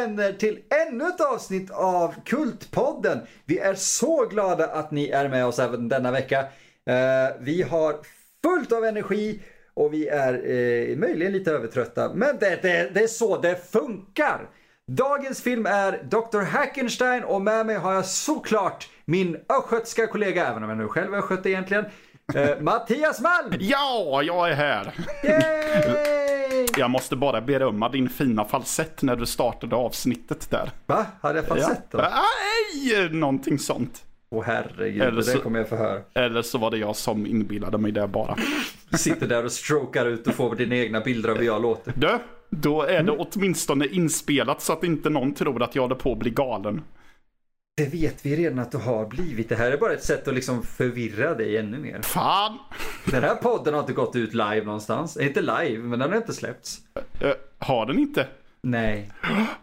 vänner till ännu ett avsnitt av Kultpodden. Vi är så glada att ni är med oss även denna vecka. Eh, vi har fullt av energi och vi är eh, möjligen lite övertrötta, men det, det, det är så det funkar. Dagens film är Dr. Hackenstein och med mig har jag såklart min östgötska kollega, även om jag nu själv är östgöte egentligen, eh, Mattias Malm! Ja, jag är här. Yay! Jag måste bara berömma din fina falsett när du startade avsnittet där. Va? Hade jag falsett då? Nej, någonting sånt. Åh herregud, Eller det så- kommer jag få höra. Eller så var det jag som inbillade mig det bara. Sitter där och strokar ut och får dina egna bilder av hur jag låter. Du, då är det åtminstone inspelat så att inte någon tror att jag håller på att bli galen. Det vet vi redan att du har blivit. Det här är bara ett sätt att liksom förvirra dig ännu mer. Fan! Den här podden har inte gått ut live någonstans. Eh, Inte live, men den har inte släppts. Eh, har den inte? Nej.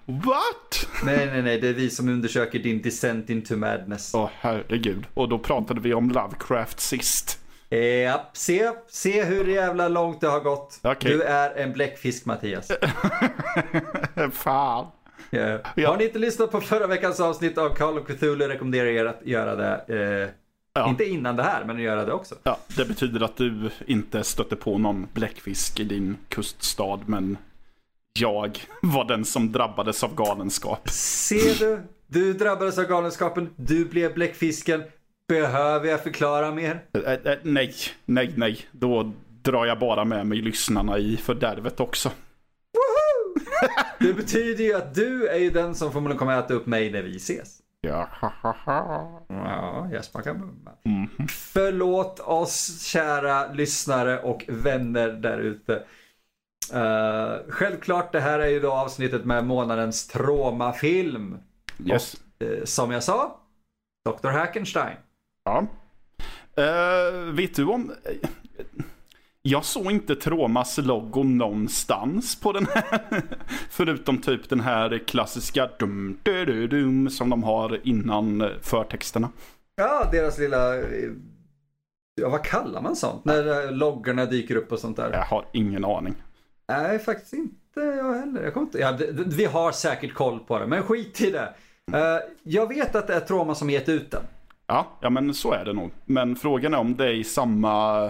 What? Nej, nej, nej. Det är vi som undersöker din descent into madness. Åh herregud. Och då pratade vi om Lovecraft sist. Ja, se, se hur jävla långt det har gått. Okej. Du är en bläckfisk Mattias. Fan. Ja. Ja. Har ni inte lyssnat på förra veckans avsnitt av Call of Cthulhu rekommenderar jag er att göra det. Eh, Ja. Inte innan det här, men göra det också. Ja, det betyder att du inte stötte på någon bläckfisk i din kuststad, men jag var den som drabbades av galenskap. Ser du? Du drabbades av galenskapen, du blev bläckfisken. Behöver jag förklara mer? Äh, äh, nej, nej, nej. Då drar jag bara med mig lyssnarna i fördärvet också. Det betyder ju att du är ju den som förmodligen kommer att äta upp mig när vi ses. Ja. Ja, jag smakar mumma. Mhm. Förlåt oss kära lyssnare och vänner där ute. Eh, självklart, det här är ju då avsnittet med månadens traumafilm. Yes. Eh, som jag sa, Dr. Hackenstein. Ja. Eh, vet du om... Jag såg inte Tromas logo någonstans på den här. Förutom typ den här klassiska dum, du, du, dum som de har innan förtexterna. Ja, deras lilla... eh, Ja, vad kallar man sånt? När eh, loggorna dyker upp och sånt där. Jag har ingen aning. Nej, faktiskt inte jag heller. Jag inte... ja, vi har säkert koll på det, men skit i det. Eh, jag vet att det är Troma som gett ut den. Ja, ja men så är det nog. Men frågan är om det är i samma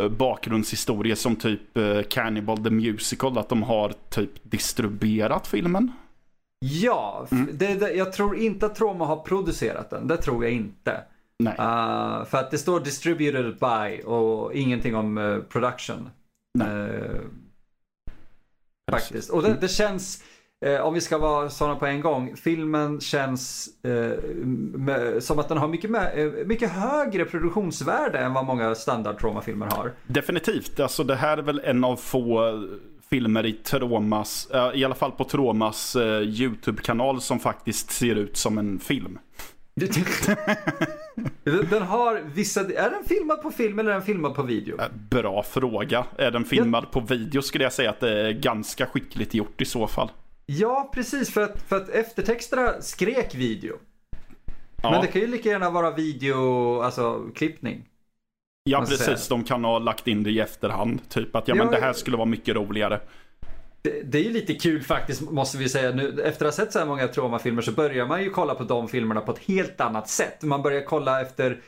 eh, bakgrundshistoria som typ eh, Cannibal the Musical. Att de har typ distribuerat filmen. Ja, f- det, det, jag tror inte att Troma har producerat den. Det tror jag inte. Nej. Eh, för att det står distributed by och ingenting om eh, production. Nej. Eh, faktiskt. Och det, det känns, eh, om vi ska vara sådana på en gång, filmen känns eh, som att den har mycket, med, eh, mycket högre produktionsvärde än vad många standard traumafilmer har. Definitivt. Alltså det här är väl en av få filmer i Tromas, eh, i alla fall på Tromas eh, YouTube-kanal som faktiskt ser ut som en film. Den har vissa, är den filmad på film eller är den filmad på video? Bra fråga. Är den filmad på video skulle jag säga att det är ganska skickligt gjort i så fall. Ja, precis. För att, för att eftertexterna skrek video. Ja, Men det kan ju lika gärna vara video, alltså klippning. ja precis. De kan ha lagt in det i efterhand. Typ att ja, Ja, men det här ja. skulle vara mycket roligare. Det, det är ju lite kul faktiskt, måste vi säga. Nu, efter att ha sett så här många traumafilmer så börjar man ju kolla på de filmerna på ett helt annat sätt. Man börjar kolla efter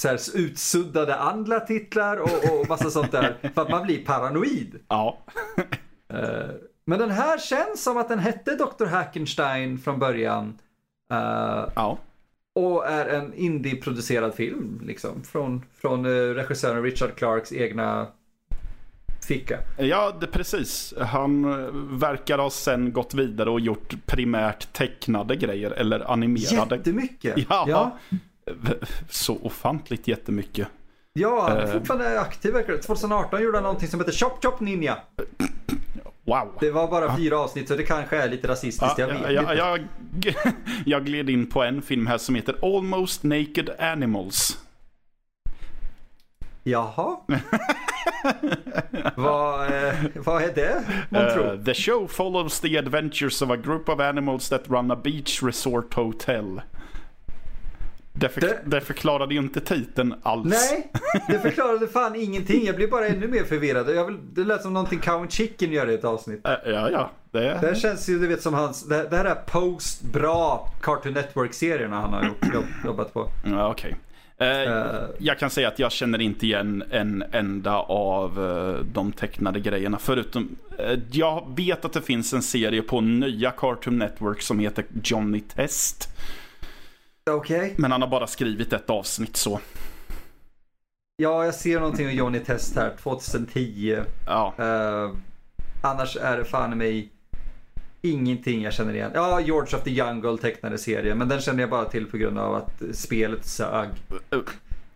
så här utsuddade andra titlar och, och massa sånt där. För att man blir paranoid. Ja. Men den här känns som att den hette Dr. Hackenstein från början. eh, ja. och är en indie-producerad film liksom. Från, från eh, regissören Richard Clarks egna ficka. Ja, det, precis. Han eh, verkar ha sen gått vidare och gjort primärt tecknade grejer eller animerade. Jättemycket. Ja. ja. Så ofantligt jättemycket. Ja, han är fortfarande aktiv verkar det. 2018 gjorde han någonting som heter Chop Chop Ninja. Wow. Det var bara fyra avsnitt så det kanske är lite rasistiskt, Ja, jag vet jag, jag, jag, jag gled in på en film här som heter Almost Naked Animals. Jaha. vad, eh, vad är det? Uh, the show follows the adventures of a group of animals that run a beach resort hotel. Det, för, Det- det förklarade ju inte titeln alls. Nej, det förklarade fan ingenting. Jag blir bara ännu mer förvirrad. Jag vill, det lät som någonting Cow and Chicken gör i ett avsnitt. Eh, ja, ja. Det... Det här känns ju, du vet som hans, det, här är post bra Cartoon Network-serierna han har gjort, jobb, jobbat på. Ja, okej. Eh, Eh. jag kan säga att jag känner inte igen en enda av eh, de tecknade grejerna. Förutom, jag vet att det finns en serie på nya Cartoon Network som heter Johnny Test. Okej. Men han har bara skrivit ett avsnitt så. Ja, jag ser någonting om Johnny Test här, 2010. Ja, Eh, annars är det fan i mig ingenting jag känner igen. Ja, George of the Jungle tecknade serie, men den känner jag bara till på grund av att spelet sög.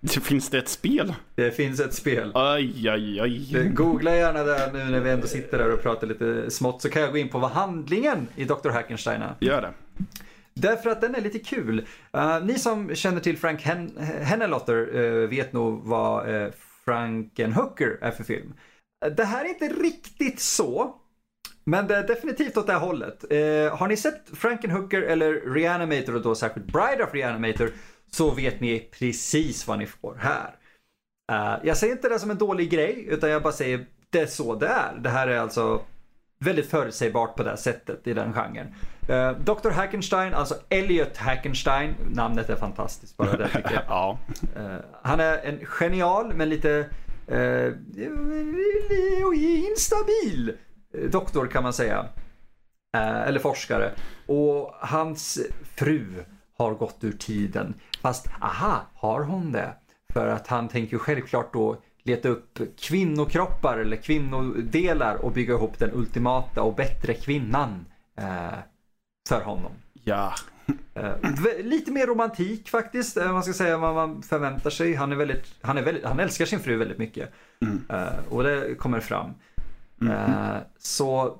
det finns det ett spel? Det finns ett spel. Aj, aj, Eh, aj. Googla gärna där nu när vi ändå sitter där och pratar lite smått så kan jag gå in på vad handlingen i Dr. Hackenstein är. Gör det. Därför att den är lite kul. Uh, ni som känner till Frank Hen Hennelotter uh, vet nog vad uh, Frankenhooker är för film. Det här är inte riktigt så. Men det är definitivt åt det här hållet. Eh, har ni sett Frankenhooker eller Reanimator och då särskilt Bride of Reanimator så vet ni precis vad ni får här. Eh, jag säger inte det som en dålig grej utan jag bara säger det är så det är. Det här är alltså väldigt förutsägbart på det sättet i den genren. Uh, Dr. Hackenstein, alltså Elliot Hackenstein, namnet är fantastiskt bara det tycker jag. Ja. Eh, han är en genial men lite eh, instabil eh, doktor kan man säga. Eh, eller forskare. Och hans fru har gått ur tiden. Fast aha, har hon det? För att han tänker självklart då leta upp kvinnokroppar eller kvinnodelar och bygga ihop den ultimata och bättre kvinnan eh, för honom. Ja. Eh, lite mer romantik faktiskt, eh, man ska säga vad man förväntar sig. Han, är väldigt, han, är väldigt, han älskar sin fru väldigt mycket. Eh, och det kommer fram. Eh, så,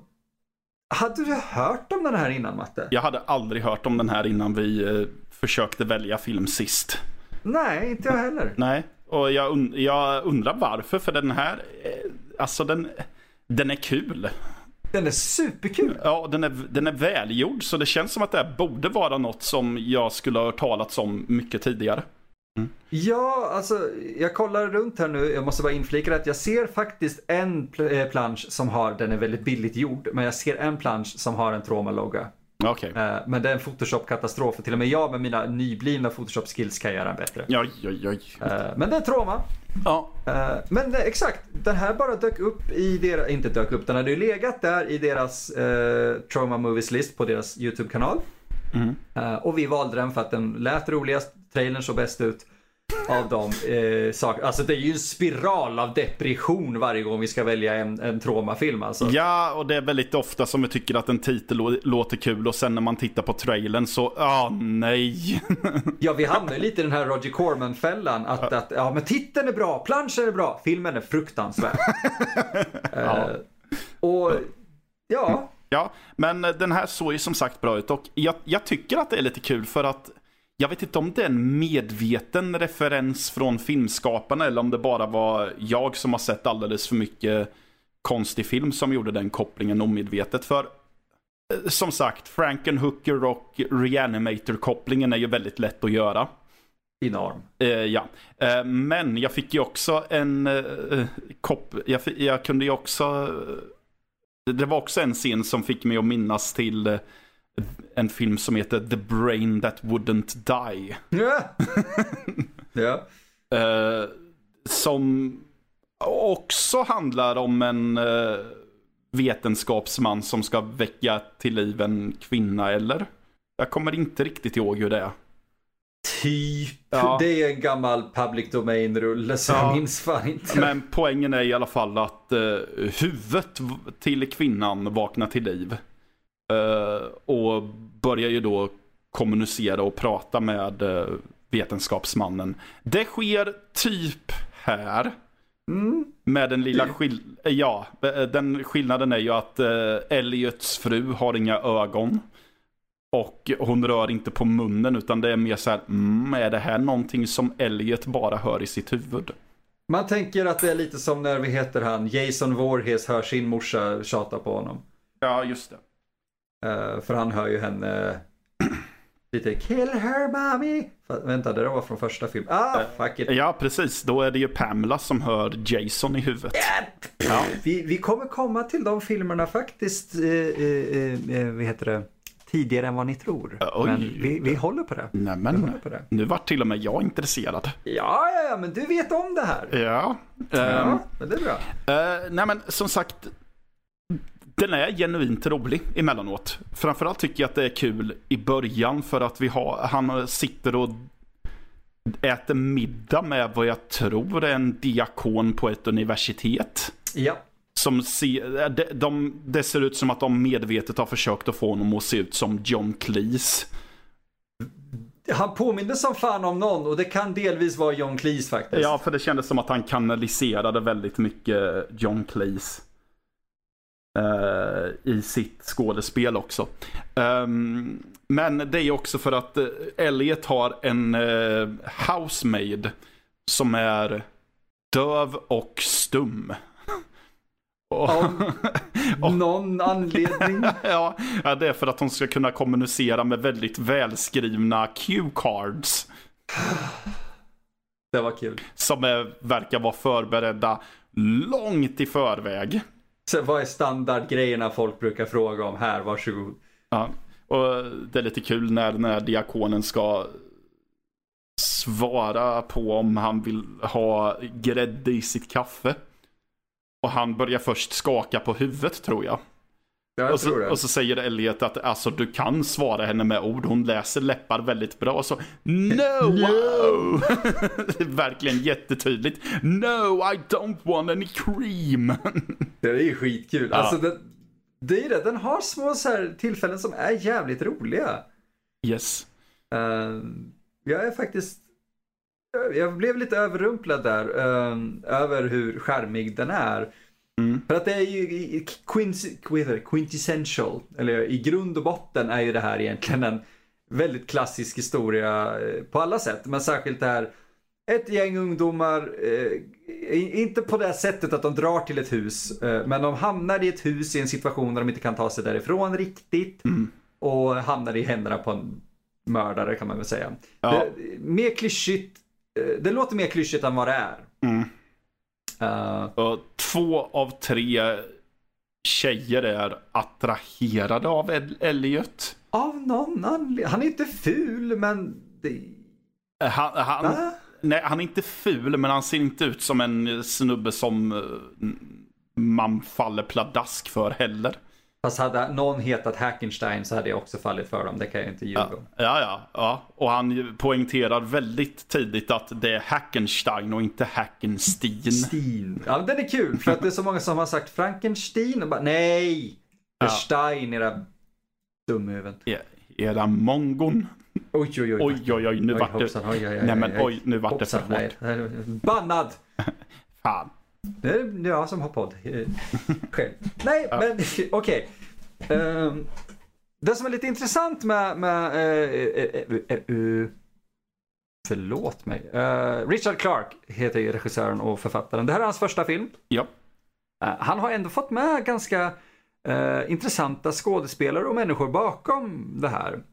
hade du hört om den här innan Matte? Jag hade aldrig hört om den här innan vi eh, försökte välja film sist. Nej, inte jag heller. Nej, och jag, und jag undrar varför, för den här, eh, alltså den, den är kul. Den är superkul. Ja, den är, den är välgjord, så det känns som att det här borde vara något som jag skulle ha hört talats om mycket tidigare. Ja, alltså jag kollar runt här nu. Jag måste bara inflika att jag ser faktiskt en eh, plansch som har, den är väldigt billigt gjord, men jag ser en plansch som har en Troma-logga. Okej. Eh, men det är en Photoshop-katastrof. Till och med jag med mina nyblivna Photoshop-skills kan göra den bättre. Oj, oj, oj. Men det är Troma. Ja. Eh, men exakt, den här bara dök upp i deras, inte dök upp, den hade ju legat där i deras eh, Trauma Movies list på deras YouTube-kanal. Mm. Eh, och vi valde den för att den lät roligast, trailern såg bäst ut av de eh, saker. Alltså det är ju en spiral av depression varje gång vi ska välja en, en traumafilm alltså. Ja, och det är väldigt ofta som vi tycker att en titel lå- låter kul och sen när man tittar på trailern så, ah nej. Ja, vi hamnar lite i den här Roger Corman-fällan. Att, att ja, men titeln är bra, planschen är bra, filmen är fruktansvärd. Eh, och ja, Ja, men den här såg ju som sagt bra ut och jag, jag tycker att det är lite kul för att jag vet inte om det är en medveten referens från filmskaparna eller om det bara var jag som har sett alldeles för mycket konstig film som gjorde den kopplingen omedvetet. För eh, som sagt, Frankenhooker och Reanimator-kopplingen är ju väldigt lätt att göra. enorm. Eh, ja, eh, men jag fick ju också en eh, kopp, jag, jag kunde ju också, eh, det var också en scen som fick mig att minnas till eh, en film som heter The Brain That Wouldn't Die. Ja. ja. Eh, som också handlar om en eh, vetenskapsman som ska väcka till liv en kvinna, eller? Jag kommer inte riktigt ihåg hur det är. Typ. Ja. Det är en gammal public domain-rulle så Ja. jag minns fan inte. Men poängen är i alla fall att eh, huvudet till kvinnan vaknar till liv. Eh, och börjar ju då kommunicera och prata med eh, vetenskapsmannen. Det sker typ här. Mm. Med den lilla skill... Ja, eh, den skillnaden är ju att eh, Elliots fru har inga ögon. Och hon rör inte på munnen utan det är mer så här, mm, är det här någonting som Elliot bara hör i sitt huvud? Man tänker att det är lite som när vi heter han, Jason Voorhees hör sin morsa tjata på honom. Ja, just det. Eh, för han hör ju henne Lite kill her mommy. Vänta, det där var från första filmen. Ah, fuck it. Ja, precis. Då är det ju Pamela som hör Jason i huvudet. Ja. Vi, vi kommer komma till de filmerna faktiskt, eh, eh, eh, vad heter det, tidigare än vad ni tror. Oj. Men vi, vi håller på det. Vi Nämen, håller på det. nu var till och med jag intresserad. Ja, ja, ja, men du vet om det här. Ja. Ja, Ehm, men det är bra. Eh, nej men som sagt, den är genuint rolig emellanåt. Framförallt tycker jag att det är kul i början för att vi har, han sitter och äter middag med vad jag tror är en diakon på ett universitet. Ja. Som ser, de, de, det ser ut som att de medvetet har försökt att få honom att se ut som John Cleese. Han påminner som fan om någon och det kan delvis vara John Cleese faktiskt. Ja, för det kändes som att han kanaliserade väldigt mycket John Cleese. Eh, I sitt skådespel också. Ehm, men det är också för att uh, Elliot har en uh, housemaid som är döv och stum. Av någon anledning. ja, det är för att hon ska kunna kommunicera med väldigt välskrivna cue cards. Det var kul. Som är, verkar vara förberedda långt i förväg. Så vad är standardgrejerna folk brukar fråga om här? Varsågod. Ja. Och det är lite kul när, när diakonen ska svara på om han vill ha grädde i sitt kaffe. Och han börjar först skaka på huvudet tror jag. Jag och, så, och så säger Elliot att alltså, du kan svara henne med ord. Hon läser läppar väldigt bra. Och så No! wow! Verkligen jättetydligt. No, I don't want any cream. Det är ju skitkul. Ja. Alltså, det, det är det. Den har små så här tillfällen som är jävligt roliga. yes. Uh, jag är faktiskt... Jag blev lite överrumplad där eh, över hur charmig den är. Mm. För att det är ju quintessential, eller i grund och botten är ju det här egentligen en väldigt klassisk historia eh, på alla sätt. Men särskilt det här, ett gäng ungdomar, eh, inte på det sättet att de drar till ett hus, eh, men de hamnar i ett hus i en situation där de inte kan ta sig därifrån riktigt. Och hamnar i händerna på en mördare kan man väl säga. Ja. Det, mer klyschigt, det låter mer klyschigt än vad det är. Mm. Eh, Och två av tre tjejer är attraherade av El- Elliot. Av någon anledning. Han är inte ful men... Det... Han, han, nej, han är inte ful, men han ser inte ut som en snubbe som eh, man faller pladask för heller. Fast hade någon hetat Hackenstein så hade jag också fallit för dem. Det kan jag inte ljuga Ja, om. ja, ja, ja. Och han poängterar väldigt tidigt att det är Hackenstein och inte Hackenstein. Steen. Ja, den är kul för att det är så många som har sagt Frankenstein och bara nej. Ja. Ja. Stein, era dumhuvuden. E- Era mongon. Oj, oj, oj. Oj, oj, oj, nu vart det... Nej, men oj, nu vart det för hårt. Bannad! Fan. Det är jag som har podd. eh, Själv. Nej, men okej. Ehm, det som är lite intressant med... med eh, eh, eh, förlåt mig. Eh, Richard Clark heter ju regissören och författaren. Det här är hans första film. Ja. Eh, han har ändå fått med ganska intressanta skådespelare och människor bakom det här.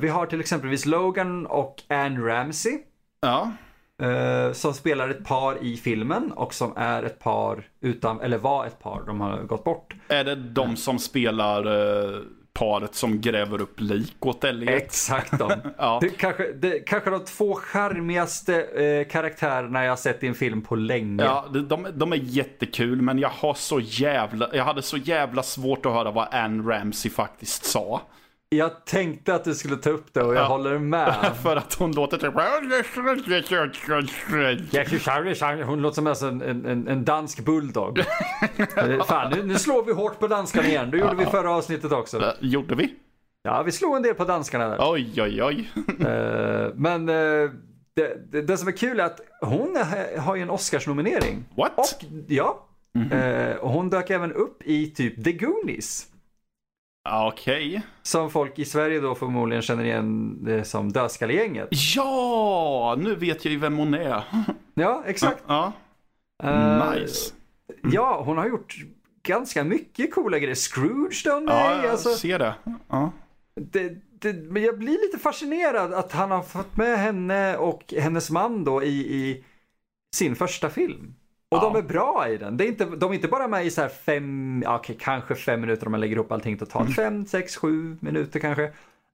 Vi har till exempelvis Logan och Anne Ramsey. Ja. Eh, som spelar ett par i filmen och som är ett par utan, eller var ett par, de har gått bort. Är det de som spelar eh, paret som gräver upp lik åt Elliot? Exakt de. Ja. det, kanske, det, kanske de två charmigaste eh, karaktärerna jag sett i en film på länge. Ja, de, de, de är jättekul, men jag har så jävla, jag hade så jävla svårt att höra vad Anne Ramsey faktiskt sa. Jag tänkte att du skulle ta upp det och jag Ja. håller med. För att hon låter typ... Hon låter som en, en, en, dansk bulldog. Eh, Fan, nu, nu slår vi hårt på danskarna igen. Det gjorde vi förra avsnittet också. Eh, Gjorde vi? Ja, vi slog en del på danskarna där. Oj, oj, oj. Eh, men det, det, det som är kul är att hon har ju en Oscarsnominering. What? Och ja, eh, och hon dök även upp i typ The Goonies. Okej. Som folk i Sverige då förmodligen känner igen eh, som Dödskallegänget. Ja, nu vet jag ju vem hon är. Ja, exakt. Ja, Eh, nice. Ja, hon har gjort ganska mycket coola grejer. Scrooge då? Ja, Nej, jag alltså. ser det. Ja. det, det, men jag blir lite fascinerad att han har fått med henne och hennes man då i, i sin första film. Och Ja. de är bra i den. Det är inte, de är inte bara med i så här fem, okej, kanske fem minuter om man lägger ihop allting totalt. Fem, sex, sju minuter kanske.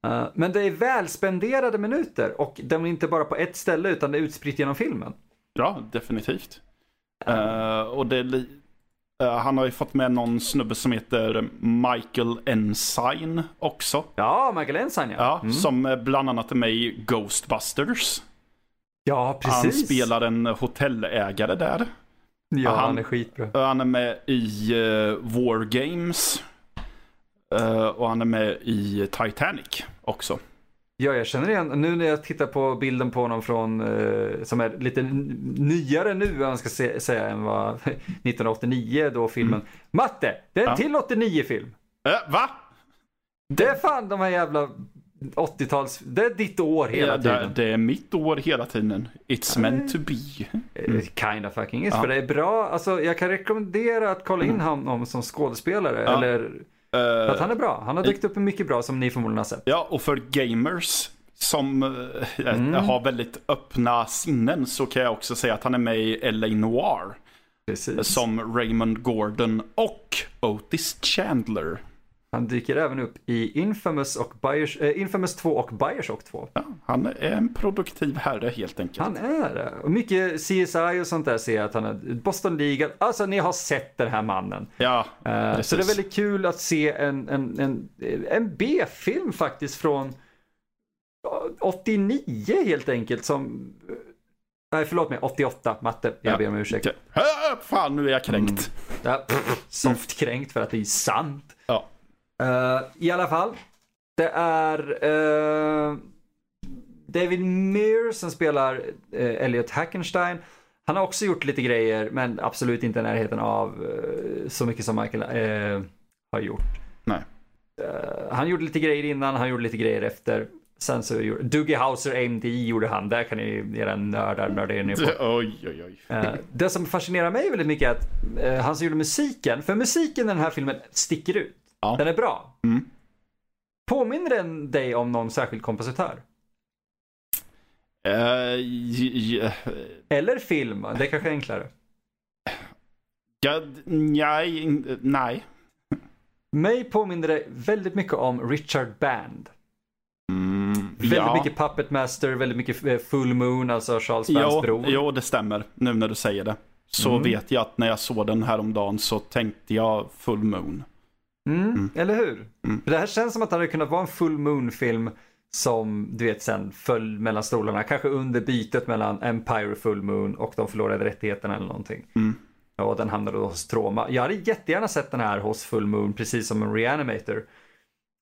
Eh, men det är välspenderade minuter och de är inte bara på ett ställe utan det är utspritt genom filmen. Ja, definitivt. Eh, och det är eh, han har ju fått med någon snubbe som heter Michael Ensign också. Ja, Michael Ensign ja. Ja, Mm. Som bland annat är med i Ghostbusters. ja precis. Han spelar en hotellägare där. Ja, han- han är skitbra. Han är med i uh, War Games. Eh, och han är med i Titanic också. Ja, jag känner igen, nu när jag tittar på bilden på honom från, eh, som är lite nyare nu, man ska se, säga, än vad 1989 då filmen. Matte, det är en Ja. till 89-film. Eh, va? Det är fan de här jävla 80-tals, det är ditt år hela Ja, det, tiden. det är mitt år hela tiden. It's meant to be. Eh, Kind of fucking is, Ja. för det är bra, alltså jag kan rekommendera att kolla in honom som skådespelare, Ja. eller, Eh, att han är bra. Han har dykt upp mycket bra som ni förmodligen har sett. Ja, och för gamers som eh, Mm. har väldigt öppna sinnen så kan jag också säga att han är med i LA Noir. Precis. Som Raymond Gordon och Otis Chandler. Han dyker även upp i Infamous, och Bios, eh, Infamous 2 och Bioshock 2. Ja, han är en produktiv herre helt enkelt. Han är det. Och mycket CSI och sånt där ser jag att han är. Boston Legal. Alltså ni har sett den här mannen. Ja, Eh, Precis. så det är väldigt kul att se en, en, en, en B-film faktiskt från ja, 89 helt enkelt som Nej förlåt mig, 88 matte. Jag Ja. ber om ursäkt. Fan, nu är jag kränkt. Ja, pff, softkränkt för att det är sant. Ja. Eh, I alla fall. Det är eh, David Meir som spelar uh, Elliot Hackenstein. Han har också gjort lite grejer men absolut inte i närheten av eh, så mycket som Michael eh, har gjort. Nej. Eh, han gjorde lite grejer innan, han gjorde lite grejer efter. Sen så gjorde Doogie Howser AMD gjorde han. Där kan ni era nördar nörda er ner på. Oj, oj, oj. Eh, det som fascinerar mig väldigt mycket är att eh, han som gjorde musiken, för musiken i den här filmen sticker ut. Ja. Den är bra. Mm. Påminner den dig om någon särskild kompositör? J- Eller film, det är kanske är enklare. ja, nej, nej. Mig påminner det väldigt mycket om Richard Band. Mm, Väldigt ja. mycket Puppet Master, väldigt mycket eh, Full Moon, alltså Charles Bands Jo, bror. jo, det stämmer. Nu när du säger det. Så Mm. vet jag att när jag såg den här om dagen så tänkte jag Full Moon. Mm, Eller hur? Mm. Det här känns som att det hade kunnat vara en Full Moon-film som du vet sen föll mellan stolarna. Kanske under bytet mellan Empire och Full Moon och de förlorade rättigheterna eller någonting. Mm. Och den hamnade då hos Troma. Jag hade jättegärna sett den här hos Full Moon precis som en Reanimator.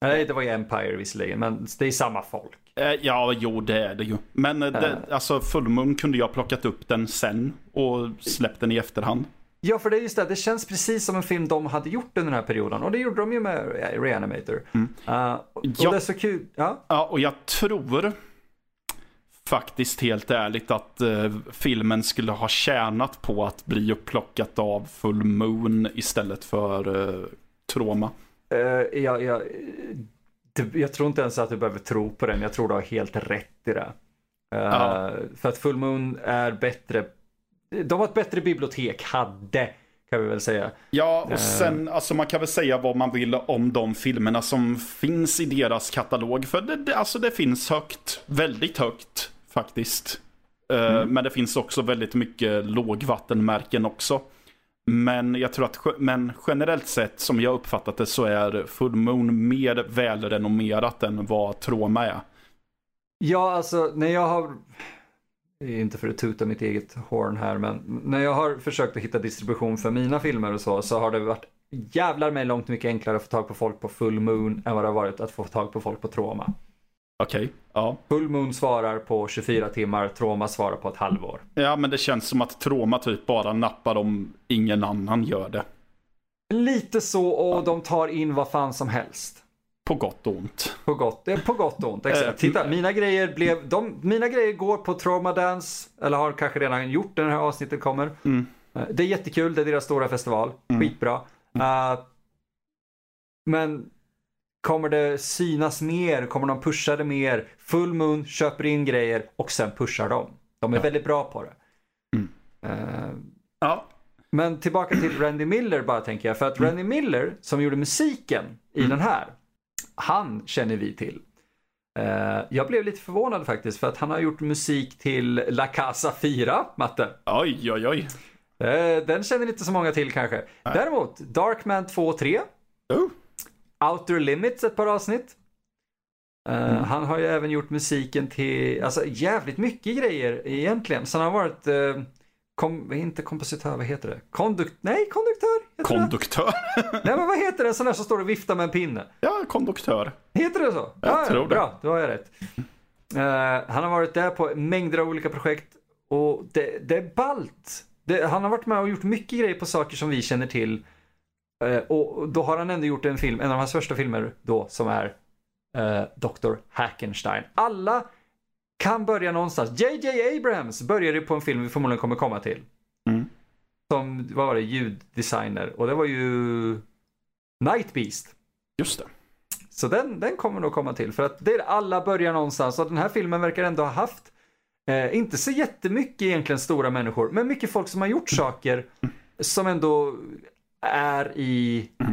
Nej, det var ju Empire visserligen, men det är samma folk. Eh, ja, jo det är det ju. Men eh, det, alltså Full Moon kunde jag plockat upp den sen och släppt den i efterhand. Ja, för det är just det. Det känns precis som en film de hade gjort under den här perioden. Och det gjorde de ju med Re- Reanimator. Uh, och Ja. det är så kul. Ja. Ja, och jag tror faktiskt helt ärligt att eh, filmen skulle ha tjänat på att bli upplockat av Full Moon istället för eh, Troma. Uh, jag, jag, det, jag tror inte ens att du behöver tro på den. Jag tror du har helt rätt i det. Uh, Ja. För att Full Moon är bättre. De har ett bättre bibliotek, hade, kan vi väl säga. Ja, Eh. och sen, alltså man kan väl säga vad man vill om de filmerna som finns i deras katalog. För det, alltså det finns högt, väldigt högt faktiskt. Eh, Men det finns också väldigt mycket lågvattenmärken också. Men jag tror att, men generellt sett som jag uppfattat det så är Full Moon mer välrenommerat än vad Troma är. Ja, alltså när jag har, inte för att tuta mitt eget horn här, men när jag har försökt att hitta distribution för mina filmer och så, så har det varit jävlar mig långt mycket enklare att få tag på folk på Full Moon än vad det har varit att få tag på folk på Troma. Okej, ja. Full Moon svarar på 24 timmar, Troma svarar på ett halvår. Ja, men det känns som att Troma typ bara nappar om ingen annan gör det. Lite så och de tar in vad fan som helst. På gott och ont. På gott, på gott och ont, exakt. Eh, Titta, mina grejer blev, de, mina grejer går på Trauma Dance, eller har kanske redan gjort när det här avsnittet kommer. Mm. Eh, Det är jättekul, det är deras stora festival, skitbra. Eh, men kommer det synas mer? Kommer de pusha det mer? Full Moon köper in grejer och sen pushar de. De är väldigt bra på det. Mm. Eh, Ja. men tillbaka till Randy Miller bara tänker jag. För att Randy Miller som gjorde musiken i Mm. den här, han känner vi till. Eh, jag blev lite förvånad faktiskt för att han har gjort musik till La Casa 4, Matte. Oj, oj, oj. Eh, den känner inte så många till kanske. Däremot, Darkman 2 och 3, Oh. Outer Limits ett par avsnitt. Eh, Mm. Han har ju även gjort musiken till, alltså jävligt mycket grejer egentligen. Så han har varit, kom, inte kompositör, vad heter det? Kondukt, nej konduktör? Heter? Konduktör. Nej men vad heter det, sån där som står och viftar med en pinne? Ja, konduktör. Heter det så? Jag tror det. Bra, då har jag rätt. Eh, han har varit där på mängder av olika projekt och det, det är ballt. Det, han har varit med och gjort mycket grejer på saker som vi känner till. Eh, och då har han ändå gjort en film, en av hans första filmer då, som är uh, Dr. Hackenstein. Alla kan börja någonstans. JJ Abrams började på en film vi förmodligen kommer komma till. Mm. Som, vad var det, ljuddesigner. Och det var ju Night Beast. Just det. Så den, den kommer nog komma till. För att det är alla börjar någonstans. Och den här filmen verkar ändå ha haft, eh, inte så jättemycket egentligen stora människor, men mycket folk som har gjort saker som ändå är i Ja,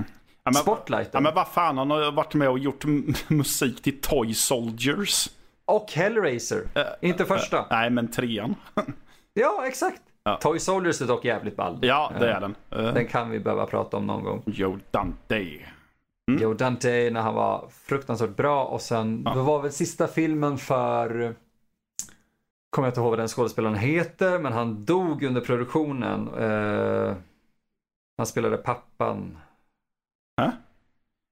men, spotlighten. ja, men vad fan, han har varit med och gjort musik till Toy Soldiers. Och Hellraiser. Eh, inte första. Nej, men trean. Ja, exakt. Ja. Toy Soldiers är dock jävligt ball. Ja, det Eh, är den. Uh, Den kan vi behöva prata om någon gång. Joe Dante. Joe Dante när han var fruktansvärt bra och sen, Ja. det var väl sista filmen för, kommer jag inte ihåg vad den skådespelaren heter, men han dog under produktionen. Eh, han spelade pappan. Hä?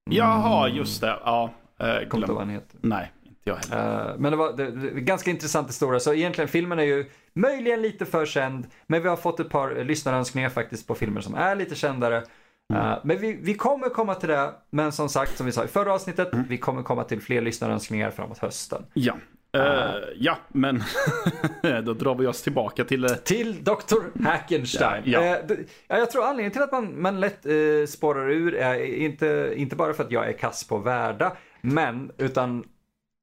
Jaha, just det. Ja, uh, Kommer inte ihåg vad han heter. Nej, Eh, men det var det, det, ganska intressant historia. Så egentligen filmen är ju möjligen lite för känd. Men vi har fått ett par lyssnarönskningar faktiskt på filmer som är lite kändare. Eh, men vi, vi kommer komma till det. Men som sagt, som vi sa i förra avsnittet, vi kommer komma till fler lyssnarönskningar framåt hösten. Ja. Ah. ja, men då drar vi oss tillbaka till... Till Dr. Hackenstein. Ja, ja. Ja, jag tror anledningen till att man, man lätt eh, spårar ur är inte, inte bara för att jag är kass på värda, men utan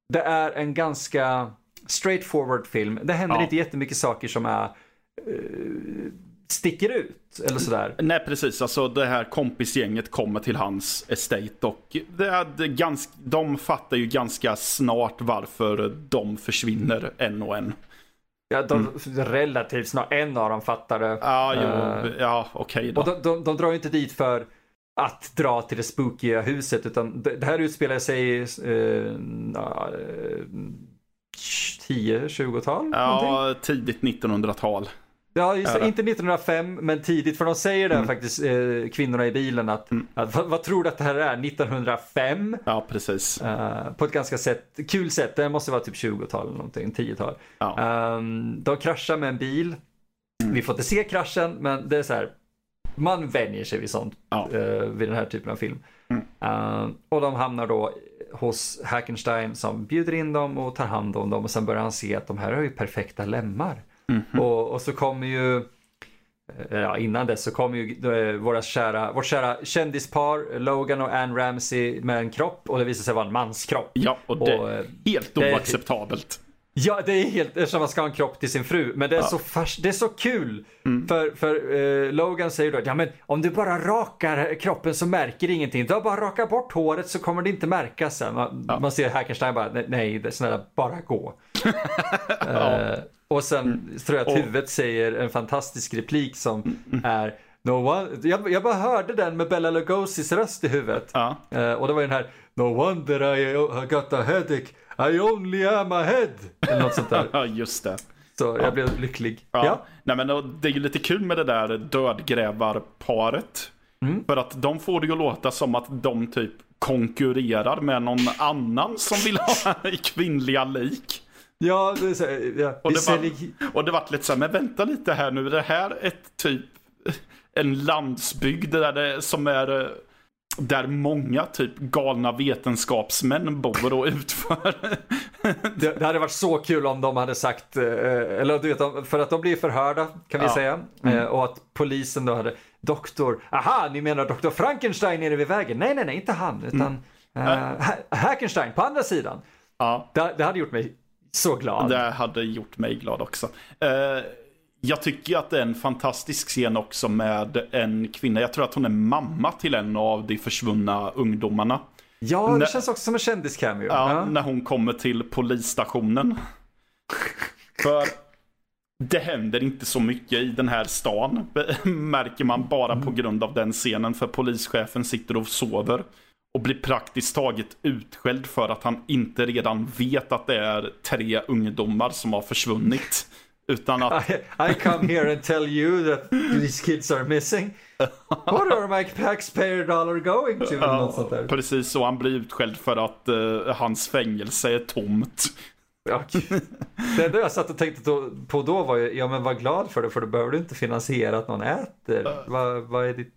det är en ganska straightforward film. Det händer Ja. inte jättemycket saker som är eh, sticker ut eller sådär. Nej, precis. Alltså det här kompisgänget kommer till hans estate och det är ganska, de fattar ju ganska snart varför de försvinner en och en. Ja, de, Relativt snart, en av dem fattar det. Mm. Ja, jo, Eh, ja okej då. Och de, de, de drar ju inte dit för att dra till det spookiga huset utan det, här utspelar sig eh, ja, eh, 10-20-tal? någonting. Ja, tidigt 1900-tal. Ja, just? Inte 1905 men tidigt för de säger det Mm. faktiskt, eh, kvinnorna i bilen att, att vad, vad tror du att det här är? 1905? Ja, precis. Eh, på ett ganska sätt, kul sätt, det måste vara typ 20-tal eller någonting, 10-tal. Ja. Ehm, de kraschar med en bil. Mm. Vi får inte se kraschen men det är så här. Man vänjer sig vid sånt, Ja. eh, vid den här typen av film. Mm. Ehm, och de hamnar då hos Hackenstein som bjuder in dem och tar hand om dem och sen börjar han se att de här har ju perfekta lemmar. Mhm. Och, och så kommer ju, eh, ja innan dess så kommer ju eh, våra kära, vårt kära kändispar Logan och Anne Ramsey med en kropp och det visar sig vara en manskropp. Ja, och det är eh, helt är- oacceptabelt. Ja, det är helt, eftersom man ska ha en kropp till sin fru. Men det är, så, fars, det är så kul. Mm. För, för eh, Logan säger då, ja men om du bara rakar kroppen så märker det ingenting. Du har bara raka bort håret så kommer det inte märkas sen. Man, man ser Hackenstein bara, nej, snälla, bara gå. eh, och sen tror jag att huvudet säger en fantastisk replik som är, no one, jag, jag bara hörde den med Bella Lugosi's röst i huvudet. Ja. Eh, och det var ju den här No wonder I got a headache I only am a head. Eller något sånt där. Ja, just det. Så jag blev lycklig. Ja. Ja. Nej, men det är ju lite kul med det där dödgrävarparet. Mm. För att de får det ju att låta som att de typ konkurrerar med någon annan som vill ha kvinnliga lik. Ja, det är så, ja. Och det, var, och det vart lite så här, men vänta lite här nu, är det här ett typ en landsbygd där det, som är eh, där många typ galna vetenskapsmän bor och utför. det, det hade varit så kul om de hade sagt, eh, eller du vet, för att de blir förhörda kan vi Ja. säga. Eh, och att polisen då hade, doktor, aha, ni menar doktor Frankenstein nere vid vägen? Nej, nej, nej, inte han, utan Uh, Hackenstein på andra sidan. Ja. Det, det hade gjort mig så glad. Det hade gjort mig glad också. Uh, jag tycker att det är en fantastisk scen också med en kvinna. Jag tror att hon är mamma till en av de försvunna ungdomarna. Ja, det Nä... känns också som en kändiscameo. Ja, ja, när hon kommer till polisstationen. För det händer inte så mycket i den här stan. Märker man bara på grund av den scenen. För polischefen sitter och sover. Och blir praktiskt taget utskälld för att han inte redan vet att det är tre ungdomar som har försvunnit. Utan att... I, I come here and tell you that these kids are missing. What are my taxpayer dollar going to? Ja, precis så, han blir utskälld för att uh, hans fängelse är tomt. Ja, det enda jag satt och tänkte på då var ju, ja men var glad för det för då behöver du inte finansiera att någon äter. Vad, vad är ditt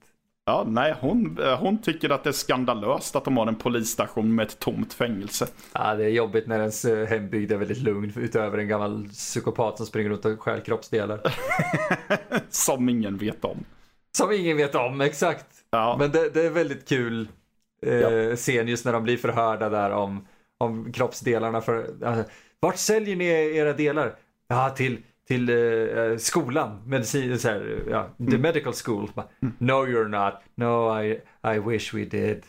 Ja, nej, hon, eh, hon tycker att det är skandalöst att de har en polisstation med ett tomt fängelse. Ja, det är jobbigt när ens eh, hembygd är väldigt lugn utöver en gammal psykopat som springer runt och stjäl kroppsdelar. som ingen vet om. Som ingen vet om, exakt. Ja. Men det, det är väldigt kul eh, ja. scen just när de blir förhörda där om, om kroppsdelarna. För, alltså, vart säljer ni era delar? Ja, till till uh, skolan, medicin, så här, ja, the mm. medical school. Mm. No you're not, no I, I wish we did.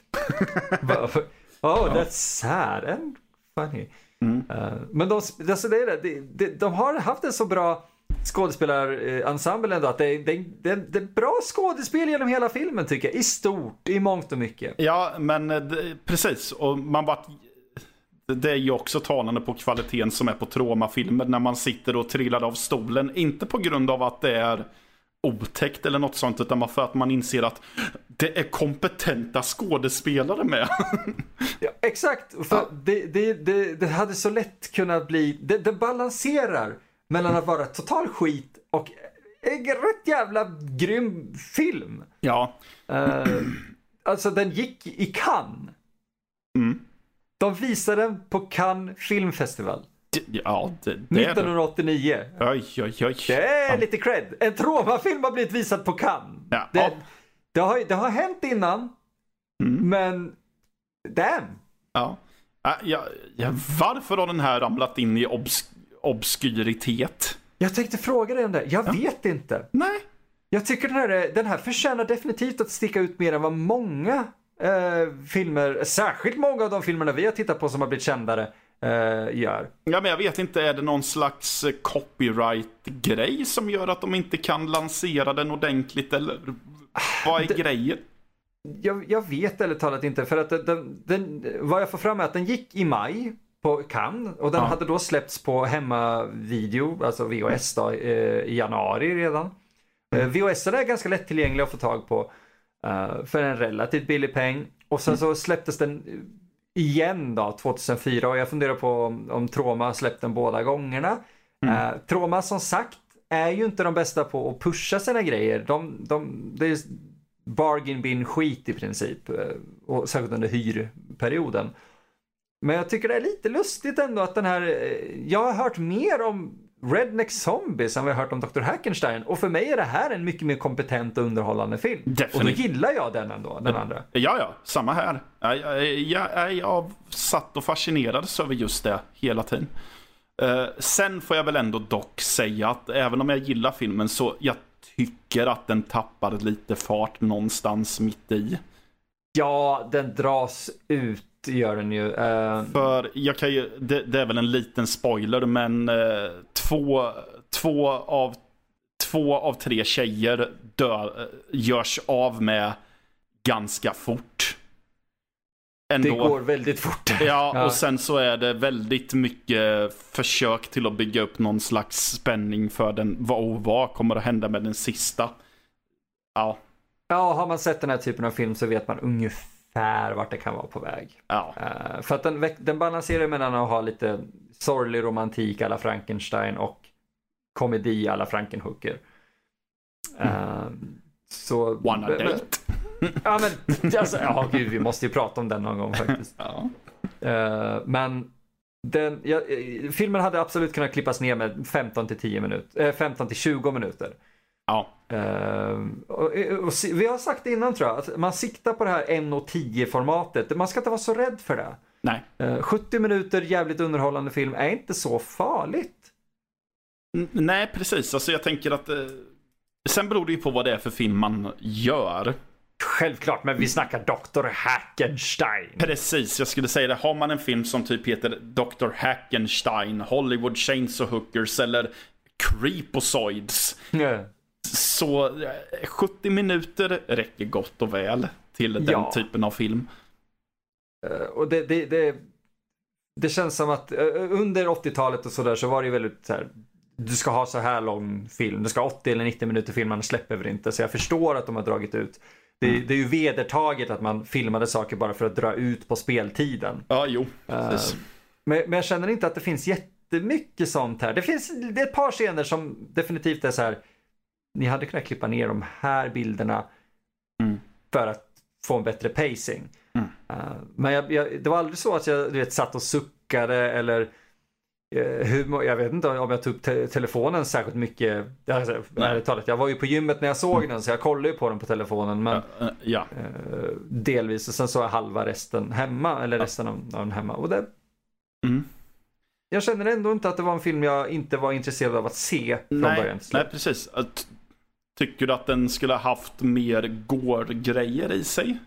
oh that's sad and funny. Mm. Uh, men de, alltså det är det, de, de har haft en så bra skådespelarensemble ändå att det, det, det, det är bra skådespel genom hela filmen tycker jag. I stort, i mångt och mycket. Ja, men precis. Och man bara det är ju också talande på kvaliteten som är på Troma-filmer när man sitter och trillar av stolen. Inte på grund av att det är otäckt eller något sånt utan för att man inser att det är kompetenta skådespelare med. ja, exakt, för ja. det, det, det, det, hade så lätt kunnat bli, det, det balanserar mellan att vara total skit och en rätt jävla grym film. Ja. Uh, alltså den gick i Cannes. Mm. De visade den på Cannes filmfestival. Ja, det, det 1989. Det. Oj, oj, oj. Det är ja. lite cred. En Troma-film har blivit visad på Cannes. Ja. Det, det, har, det har hänt innan, mm. men damn. Ja. Ja, ja. Varför har den här ramlat in i obs obskyritet? Jag tänkte fråga dig om det. Jag vet inte. Nej. Jag tycker den här, den här förtjänar definitivt att sticka ut mer än vad många eh, filmer, särskilt många av de filmerna vi har tittat på som har blivit kändare, eh, gör. Ja, men jag vet inte, är det någon slags eh, copyright-grej som gör att de inte kan lansera den ordentligt eller vad är det, grejen? Jag, jag vet ärligt talat inte, för att den, den, vad jag får fram är att den gick i maj på Cannes och den ja. hade då släppts på hemmavideo, alltså VHS då, eh, i januari redan. Mm. VHS är ganska lättillgängliga att få tag på. Uh, för en relativt billig peng. Och sen så släpptes den igen då 2004 och jag funderar på om, om Troma släppt den båda gångerna. Mm. Uh, Troma som sagt är ju inte de bästa på att pusha sina grejer. De, de, det är bargain bin skit i princip. Uh, och särskilt under hyrperioden. Men jag tycker det är lite lustigt ändå att den här, jag har hört mer om Redneck Zombies som vi har hört om Dr. Hackenstein. Och för mig är det här en mycket mer kompetent och underhållande film. Definitivt. Och då gillar jag den ändå, den andra. Ja, ja, samma här. Jag, jag, jag, jag satt och fascinerades över just det hela tiden. Uh, sen får jag väl ändå dock säga att även om jag gillar filmen så jag tycker att den tappar lite fart någonstans mitt i. Ja, den dras ut gör den ju. Uh... För jag kan ju, det, det, är väl en liten spoiler men uh, två, två, av, två av tre tjejer dör, uh, görs av med ganska fort. Ändå. Det går väldigt fort. Ja, ja, och sen så är det väldigt mycket försök till att bygga upp någon slags spänning för den. Vad och vad kommer att hända med den sista? Ja. Ja, har man sett den här typen av film så vet man ungefär ungefär vart det kan vara på väg. Ja. Uh, för att den, den balanserar mellan att ha lite sorglig romantik alla Frankenstein och komedi alla Frankenhooker. Uh, så... One a date. ja men, alltså, ja gud vi måste ju prata om den någon gång faktiskt. ja. Uh, men den, ja, filmen hade absolut kunnat klippas ner med 15 till 10 minuter, 15 till 20 minuter. Ja. Uh, och, och, vi har sagt det innan tror jag, att man siktar på det här 1.10 formatet. Man ska inte vara så rädd för det. Nej. Uh, 70 minuter jävligt underhållande film är inte så farligt. N nej, precis. Alltså jag tänker att uh, sen beror det ju på vad det är för film man gör. Självklart, men vi snackar Dr. Hackenstein. Precis, jag skulle säga det. Har man en film som typ heter Dr. Hackenstein, Hollywood Chainsaw Hookers eller Creepozoids. Yeah. Så 70 minuter räcker gott och väl till den Ja. typen av film. Uh, och det, det, det, det känns som att uh, under 80-talet och sådär så var det ju väldigt så här. Du ska ha så här lång film. Du ska ha 80 eller 90 minuter film, annars släpper vi det inte. Så jag förstår att de har dragit ut. Det, Mm. det är ju vedertaget att man filmade saker bara för att dra ut på speltiden. Ja, jo. Uh, men, men jag känner inte att det finns jättemycket sånt här. Det finns det ett par scener som definitivt är så här. Ni hade kunnat klippa ner de här bilderna Mm. för att få en bättre pacing. Mm. Uh, men jag, jag, det var aldrig så att jag du vet, satt och suckade eller uh, hur, jag vet inte om jag tog upp te telefonen särskilt mycket. Alltså, ärligt talat, jag var ju på gymmet när jag såg den så jag kollade ju på den på telefonen. Men Uh, ja, uh, delvis och sen såg jag halva resten hemma eller resten av, av den hemma. Och det, mm. jag känner ändå inte att det var en film jag inte var intresserad av att se från början nej, till slut. nej, precis. Tycker du att den skulle ha haft mer gore-grejer i sig?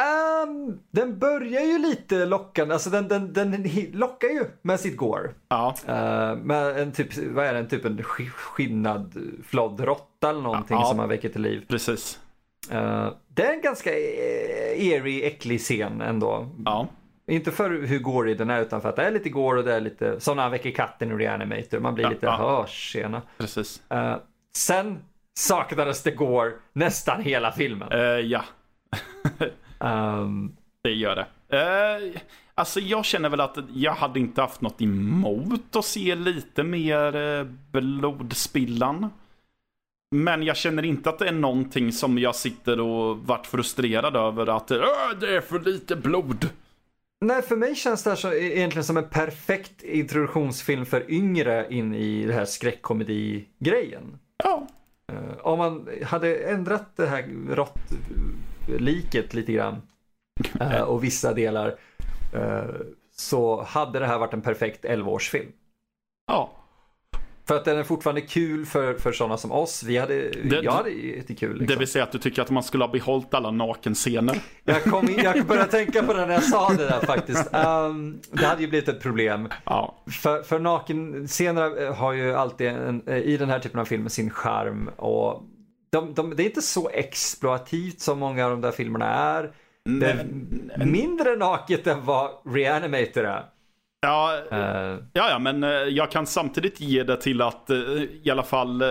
Ehm, den börjar ju lite lockande, alltså den, den, den lockar ju med sitt gore. Ja, Uh, med en typ, vad är det, en typ en sk- skinnad floddrotta eller någonting Ja. som man väcker till liv. precis. Uh, det är en ganska eh, eerie, äcklig scen ändå. Ja, Inte för hur gory den är utan för att det är lite gore och det är lite, som när han väcker katten i Reanimator, man blir Ja, lite ja. hörsena. precis. Uh, sen saknades det gore nästan hela filmen. Uh, ja, Um, det gör det. Uh, alltså jag känner väl att jag hade inte haft något emot att se lite mer uh, blodspillan. Men jag känner inte att det är någonting som jag sitter och varit frustrerad över att "Åh, det är för lite blod. Nej, för mig känns det här så, egentligen som en perfekt introduktionsfilm för yngre in i det här skräckkomedi-grejen. Ja, om man hade ändrat det här råttliket lite grann eh, och vissa delar eh, så hade det här varit en perfekt 11-årsfilm. ja. För att den är fortfarande kul för, för sådana som oss. Vi hade, Det- jag hade jättekul. Det Liksom. vill säga att du tycker att man skulle ha behållit alla nakenscener. Jag, kom in, jag började tänka på det när jag sa det där faktiskt. Ehm, det hade ju blivit ett problem. Ja, För, för nakenscener har ju alltid en, i den här typen av filmer sin charm och de, de, det är inte så exploativt som många av de där filmerna är. Det är mindre naket än vad Reanimator är. Ja, Eh, Ja, ja, men eh, jag kan samtidigt ge det till att eh, i alla fall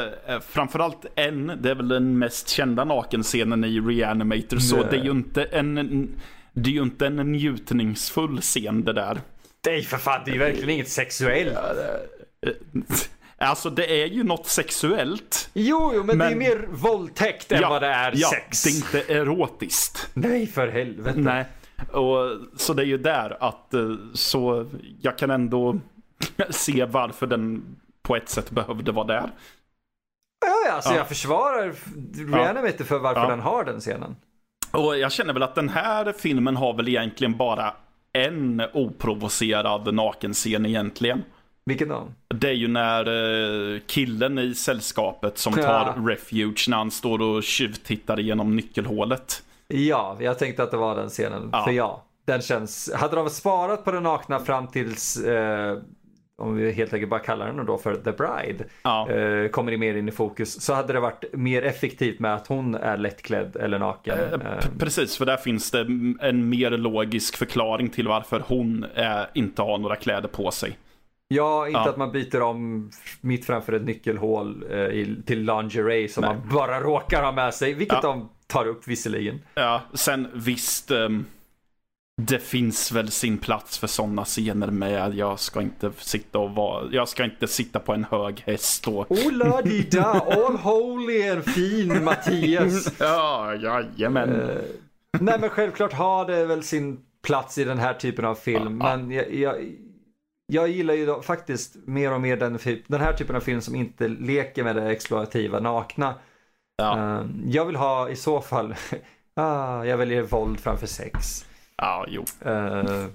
framförallt en, det är väl den mest kända nakenscenen i Reanimator, så det är ju inte en, det är ju inte en njutningsfull scen det där. nej för fan, det är ju verkligen inget sexuellt. Alltså det är ju något sexuellt. Jo, jo, men, det är Men- mer våldtäkt än vad det är ja, sex. det är inte erotiskt. Nej, för helvete. Nej. Och, så det är ju där att eh, så jag kan ändå se varför den på ett sätt behövde vara där. Ja, ja, alltså Ja. jag försvarar Reanimator för varför Ja. den har den scenen. Och jag känner väl att den här filmen har väl egentligen bara en oprovocerad nakenscen egentligen. Vilken då? Det är ju när eh, killen i sällskapet som tar Ja. refuge när han står och tjuvtittar igenom nyckelhålet. Ja, jag tänkte att det var den scenen. Ja. För ja, den känns... Hade de sparat på den nakna fram tills, eh, om vi helt enkelt bara kallar den då för The Bride, Ja. eh, kommer mer in i fokus, så hade det varit mer effektivt med att hon är lättklädd eller naken. Eh, Eh, Precis, för där finns det en mer logisk förklaring till varför hon eh, inte har några kläder på sig. ja, inte ja. att man byter om mitt framför ett nyckelhål eh, till lingerie som Nej. man bara råkar ha med sig, vilket Ja. de tar upp visserligen. Ja, sen visst, ehm, det finns väl sin plats för sådana scener med. Jag ska inte sitta och vara, jag ska inte sitta på en hög häst och... La di da, all holy and fin Mattias. Ja, jajamän. Eh, nej men självklart har det väl sin plats i den här typen av film. Ja. Men jag, jag, jag gillar ju då, faktiskt mer och mer den, typ- den här typen av film som inte leker med det exploativa, nakna. Ja, Eh, jag vill ha i så fall, ah, jag väljer våld framför sex. ja jo. Eh,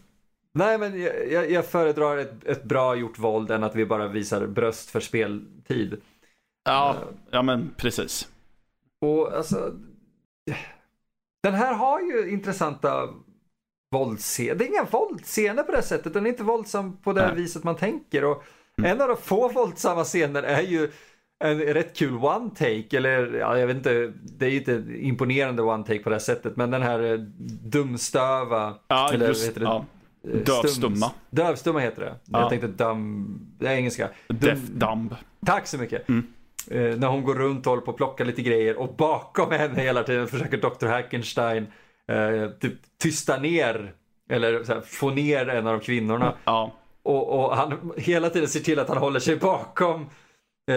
nej men jag, jag- jag föredrar ett, ett bra gjort våld än att vi bara visar bröst för speltid. Ja, ja men precis. Och alltså, den här har ju intressanta våldsscener. Det är inga våldsscener på det sättet. Den är inte våldsam på det Nej. viset man tänker. Och Mm. En av de få våldsamma scener är ju en rätt kul one take. Eller ja, jag vet inte, det är ju inte imponerande one take på det sättet. Men den här eh, dumstöva. Ja, eller, just heter det? ja. Eh, Dövstumma. Dövstumma heter det. Ja. Jag tänkte dum, det är engelska. Deaf Dum, Dumb. Tack så mycket. Mm. Eh, när hon går runt och håller på att plocka lite grejer och bakom henne hela tiden försöker Dr. Hackenstein eh, typ tysta ner eller här, få ner en av kvinnorna. Ja, Och, och han hela tiden ser till att han håller sig bakom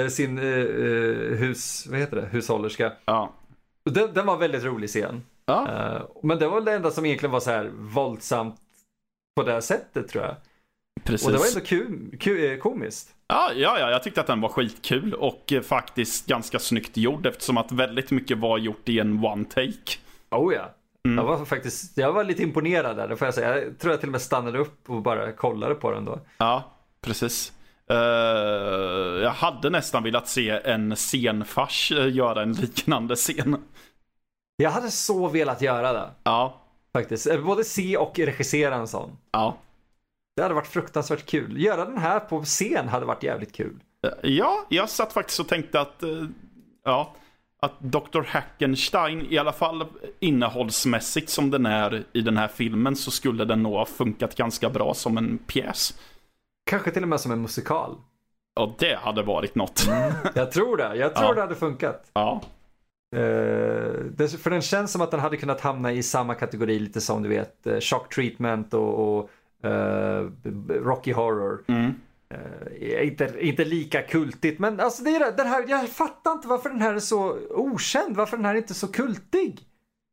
sin eh, eh, hus, vad heter det? hushållerska. ja. Den, den var väldigt rolig scen. Ja, Eh, men det var det enda som egentligen var så här våldsamt på det sättet tror jag. precis. Och det var ändå ku, ku, eh, komiskt. Ja, ja, ja, jag tyckte att den var skitkul och eh, faktiskt ganska snyggt gjord eftersom att väldigt mycket var gjort i en one take. Oh ja. Mm. Jag var faktiskt, jag var lite imponerad där, det får jag säga. Jag tror jag till och med stannade upp och bara kollade på den då. Ja, precis. Eh, jag hade nästan velat se en scenfars eh, göra en liknande scen. Jag hade så velat göra det, Ja, faktiskt. Eh, Både se och regissera en sån. ja. Det hade varit fruktansvärt kul. Göra den här på scen hade varit jävligt kul. Ja, jag satt faktiskt och tänkte att, ja, att Dr. Hackenstein, i alla fall innehållsmässigt som den är i den här filmen, så skulle den nog ha funkat ganska bra som en pjäs. Kanske till och med som en musikal. Och det hade varit något. Jag tror det. Jag tror Ja. det hade funkat. Ja, det, för den känns som att den hade kunnat hamna i samma kategori lite som du vet eh, Shock Treatment och, och b- Rocky Horror. mm. Eh, inte, inte lika kultigt men alltså det är det, den här, jag fattar inte varför den här är så okänd, varför den här är inte så kultig.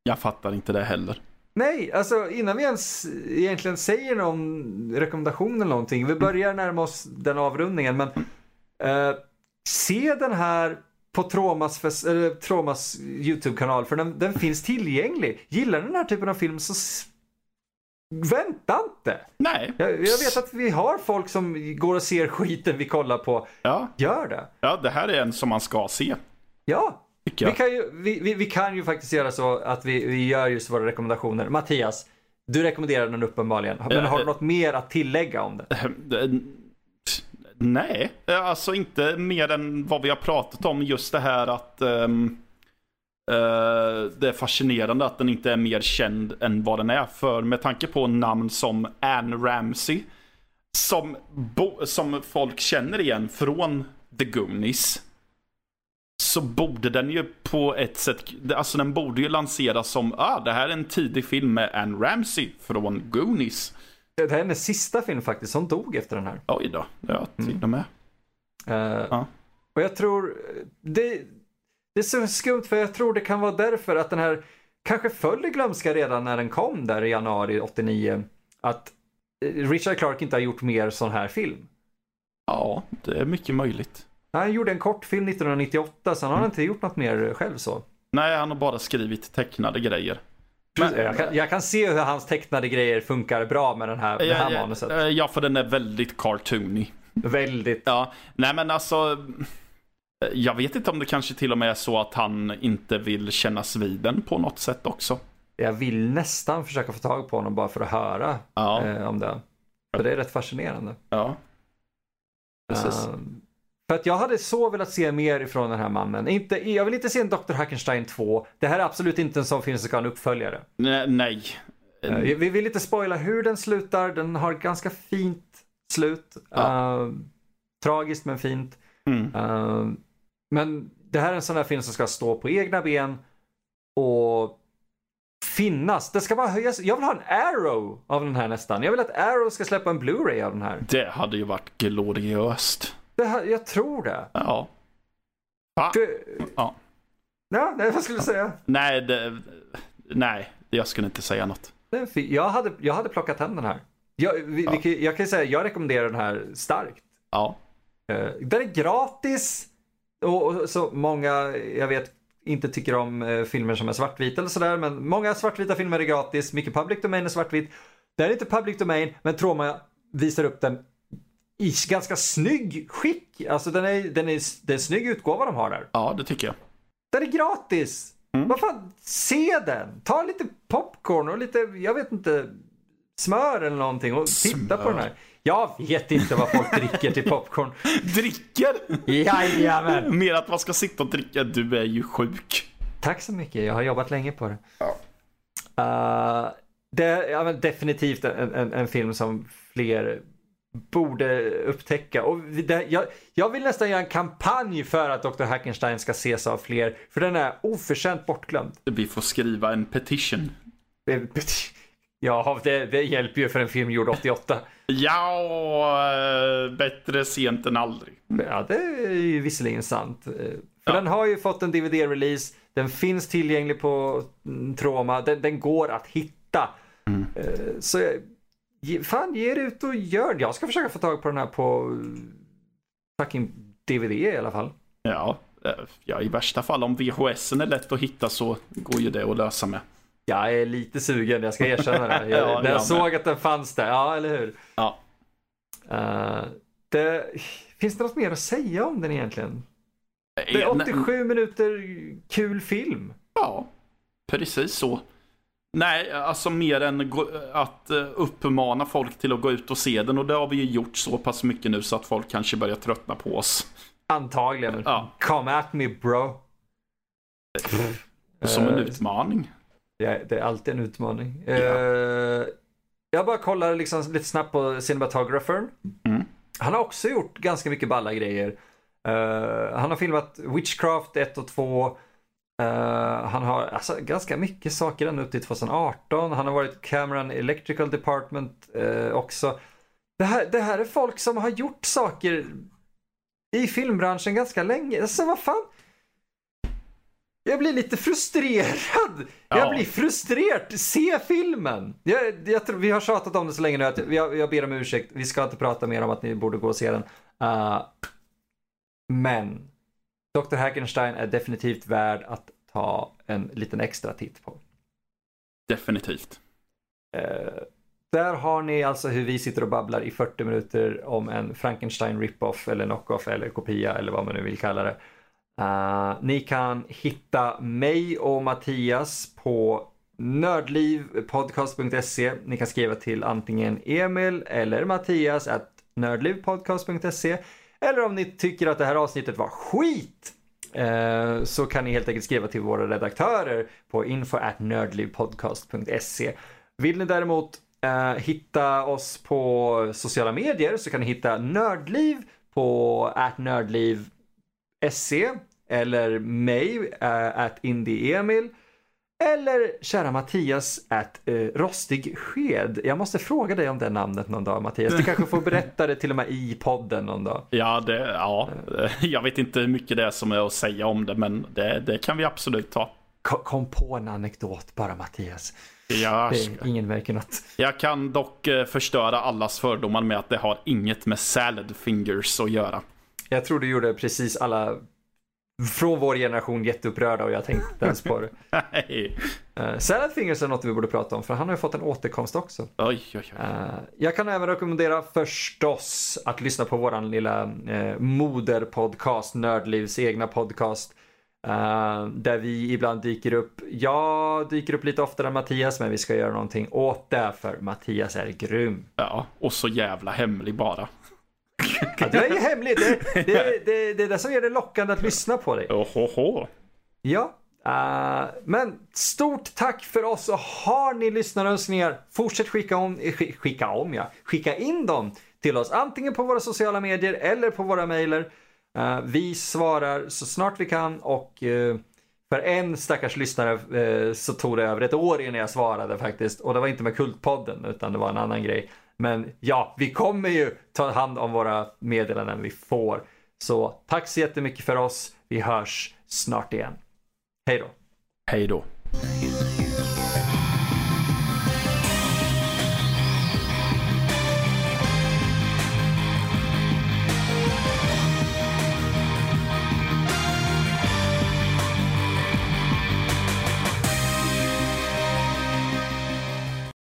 jag fattar inte det heller. Nej, alltså innan vi ens egentligen säger någon rekommendation eller någonting, vi börjar närma oss den avrundningen men eh, se den här på Tromas, eller, Tromas YouTube-kanal för den, den finns tillgänglig. Gillar den här typen av film så vänta inte. Nej. Jag, jag vet att vi har folk som går och ser skiten vi kollar på. Ja, Gör det. ja, det här är en som man ska se, Ja, vi kan, ju, vi, vi, vi kan ju faktiskt göra så att vi, vi gör just våra rekommendationer. Mattias, du rekommenderar den uppenbarligen. Men har du Eh, något mer att tillägga om det? Eh, Nej, alltså inte mer än vad vi har pratat om. Just det här att ehm, eh, det är fascinerande att den inte är mer känd än vad den är. För med tanke på namn som Anne Ramsey, som, som folk känner igen från The Goonies, så borde den ju på ett sätt, alltså den borde ju lanseras som, ah, det här är en tidig film med Anne Ramsey från Goonies. Det här är hennes sista film faktiskt, hon dog efter den här. Oj då, ja, till och med. Eh, Ja. Och jag tror, det, det är så skumt för jag tror det kan vara därför att den här kanske föll i glömska redan när den kom där i januari 89. Att eh, Richard Clark inte har gjort mer sån här film. Ja, det är mycket möjligt. Han gjorde en kortfilm 1998, sen har han inte gjort något mer själv så. Nej, han har bara skrivit tecknade grejer. Men, jag, kan, jag kan se hur hans tecknade grejer funkar bra med den här, det här ja, manuset. ja, ja, för den är väldigt cartoony. Väldigt. Ja, nej men alltså. Jag vet inte om det kanske till och med är så att han inte vill kännas vid den på något sätt också. Jag vill nästan försöka få tag på honom bara för att höra Ja, eh, om det. För det är rätt fascinerande. ja. Precis. Eh, för att jag hade så velat se mer ifrån den här mannen. Inte, jag vill inte se en Dr. Hackenstein 2. Det här är absolut inte en sån film som ska ha en uppföljare. Nej. nej. Eh, vi vill inte spoila hur den slutar. Den har ett ganska fint slut. Ja. Eh, tragiskt men fint. Mm. Eh, men det här är en sån här film som ska stå på egna ben och finnas. Det ska bara höjas. Jag vill ha en Arrow av den här nästan. Jag vill att Arrow ska släppa en Blu-ray av den här. Det hade ju varit gloriöst. Det här jag tror det. Ja. Va? För, Ja. ja, nej, vad skulle du säga? Nej, det, nej, jag skulle inte säga något. Jag hade, jag hade plockat hem den här. Jag, vi, ja. vi, jag kan säga, jag rekommenderar den här starkt. Ja. Uh, den är gratis. Och, så många, jag vet, inte tycker om uh, filmer som är svartvita eller sådär. Men många svartvita filmer är gratis. Mycket public domain är svartvit. Den är inte public domain, men Troma visar upp den i ganska snygg skick. Alltså den är, den är, det är en snygg utgåva de har där. Ja, det tycker jag. Den är gratis. Mm. Vad fan, se den. Ta lite popcorn och lite, jag vet inte, smör eller någonting och titta smör. på den här. Jag vet inte vad folk dricker till popcorn. Dricker? Jajamän. Mer att man ska sitta och dricka. Du är ju sjuk. Tack så mycket. Jag har jobbat länge på det. Ja. Uh, det är ja, definitivt en, en, en, film som fler borde upptäcka. Och det, jag, jag, vill nästan göra en kampanj för att Dr. Hackenstein ska ses av fler. För den är oförtjänt bortglömd. Vi får skriva en petition. Ja, det, det hjälper ju för en film gjord 88. Ja, eh, bättre sent än aldrig. Ja, det är ju visserligen sant. Eh, för ja. den har ju fått en DVD-release. Den finns tillgänglig på mm, Troma. Den, den går att hitta. Mm. Eh, så fan, ge er ut och gör det. Jag ska försöka få tag på den här på fucking DVD i alla fall. Ja, ja i värsta fall om VHS är lätt att hitta så går ju det att lösa med. Jag är lite sugen, jag ska erkänna det. Jag, ja, när jag, såg att den fanns där, ja eller hur? Ja. Uh, det, finns det något mer att säga om den egentligen? Det är 87 minuter kul film. Ja, precis så. Nej, alltså mer än att eh, uppmana folk till att gå ut och se den och det har vi ju gjort så pass mycket nu så att folk kanske börjar tröttna på oss. Antagligen. Ja. Come at me bro. Som en uh, utmaning. Ja, det är alltid en utmaning. Ja. Uh, jag bara kollar liksom lite snabbt på cinematographern. Mm. Han har också gjort ganska mycket balla grejer. Han har filmat Witchcraft 1 och 2. Uh, han har alltså, ganska mycket saker ända upp till 2018. Han har varit Cameron Electrical Department uh, också. Det här, det här är folk som har gjort saker i filmbranschen ganska länge. Alltså vad fan. Jag blir lite frustrerad. Ja. Jag blir frustrerad. Se filmen. Jag, jag tror, vi har tjatat om det så länge nu att jag, jag ber om ursäkt. Vi ska inte prata mer om att ni borde gå och se den. Uh, men Dr. Hackenstein är definitivt värd att ta en liten extra titt på. Definitivt. Uh, där har ni alltså hur vi sitter och babblar i 40 minuter om en Frankenstein rip-off eller knock-off eller kopia eller vad man nu vill kalla det. Uh, ni kan hitta mig och Mattias på nördlivpodcast.se. Ni kan skriva till antingen Emil eller Mattias at nördlivpodcast.se. Eller om ni tycker att det här avsnittet var skit eh, så kan ni helt enkelt skriva till våra redaktörer på info nördlivpodcast.se. Vill ni däremot eh, hitta oss på sociala medier så kan ni hitta Nördliv på atnördliv.se eller mig uh, at indieemil eller kära Mattias at uh, rostig sked. Jag måste fråga dig om det namnet någon dag Mattias. Du kanske får berätta det till och med i podden någon dag. Ja, det, ja. jag vet inte hur mycket det är som är att säga om det men det, det kan vi absolut ta. Kom på en anekdot bara Mattias. Ja, det, ingen märker något. Jag kan dock eh, förstöra allas fördomar med att det har inget med salad fingers att göra. Jag tror du gjorde precis alla från vår generation jätteupprörda och jag tänkte inte ens på det. Nej. Uh, Salad Fingers är något vi borde prata om för han har ju fått en återkomst också. Oj, oj, oj. Uh, jag kan även rekommendera förstås att lyssna på våran lilla uh, moderpodcast, Nördlivs egna podcast. Uh, där vi ibland dyker upp. Jag dyker upp lite oftare än Mattias men vi ska göra någonting åt det för Mattias är grym. Ja, och så jävla hemlig bara. Ja, du är ju hemlig. Det, det, det, det är det som gör det lockande att lyssna på dig. Ohoho. Ja, uh, men stort tack för oss och har ni lyssnarönskningar, fortsätt skicka om, eh, skicka om ja, skicka in dem till oss antingen på våra sociala medier eller på våra mejler. Uh, vi svarar så snart vi kan och uh, för en stackars lyssnare så tog det över ett år innan jag svarade faktiskt och det var inte med Kultpodden utan det var en annan grej. Men ja, vi kommer ju ta hand om våra meddelanden vi får. Så tack så jättemycket för oss. Vi hörs snart igen. Hej då. Hej då.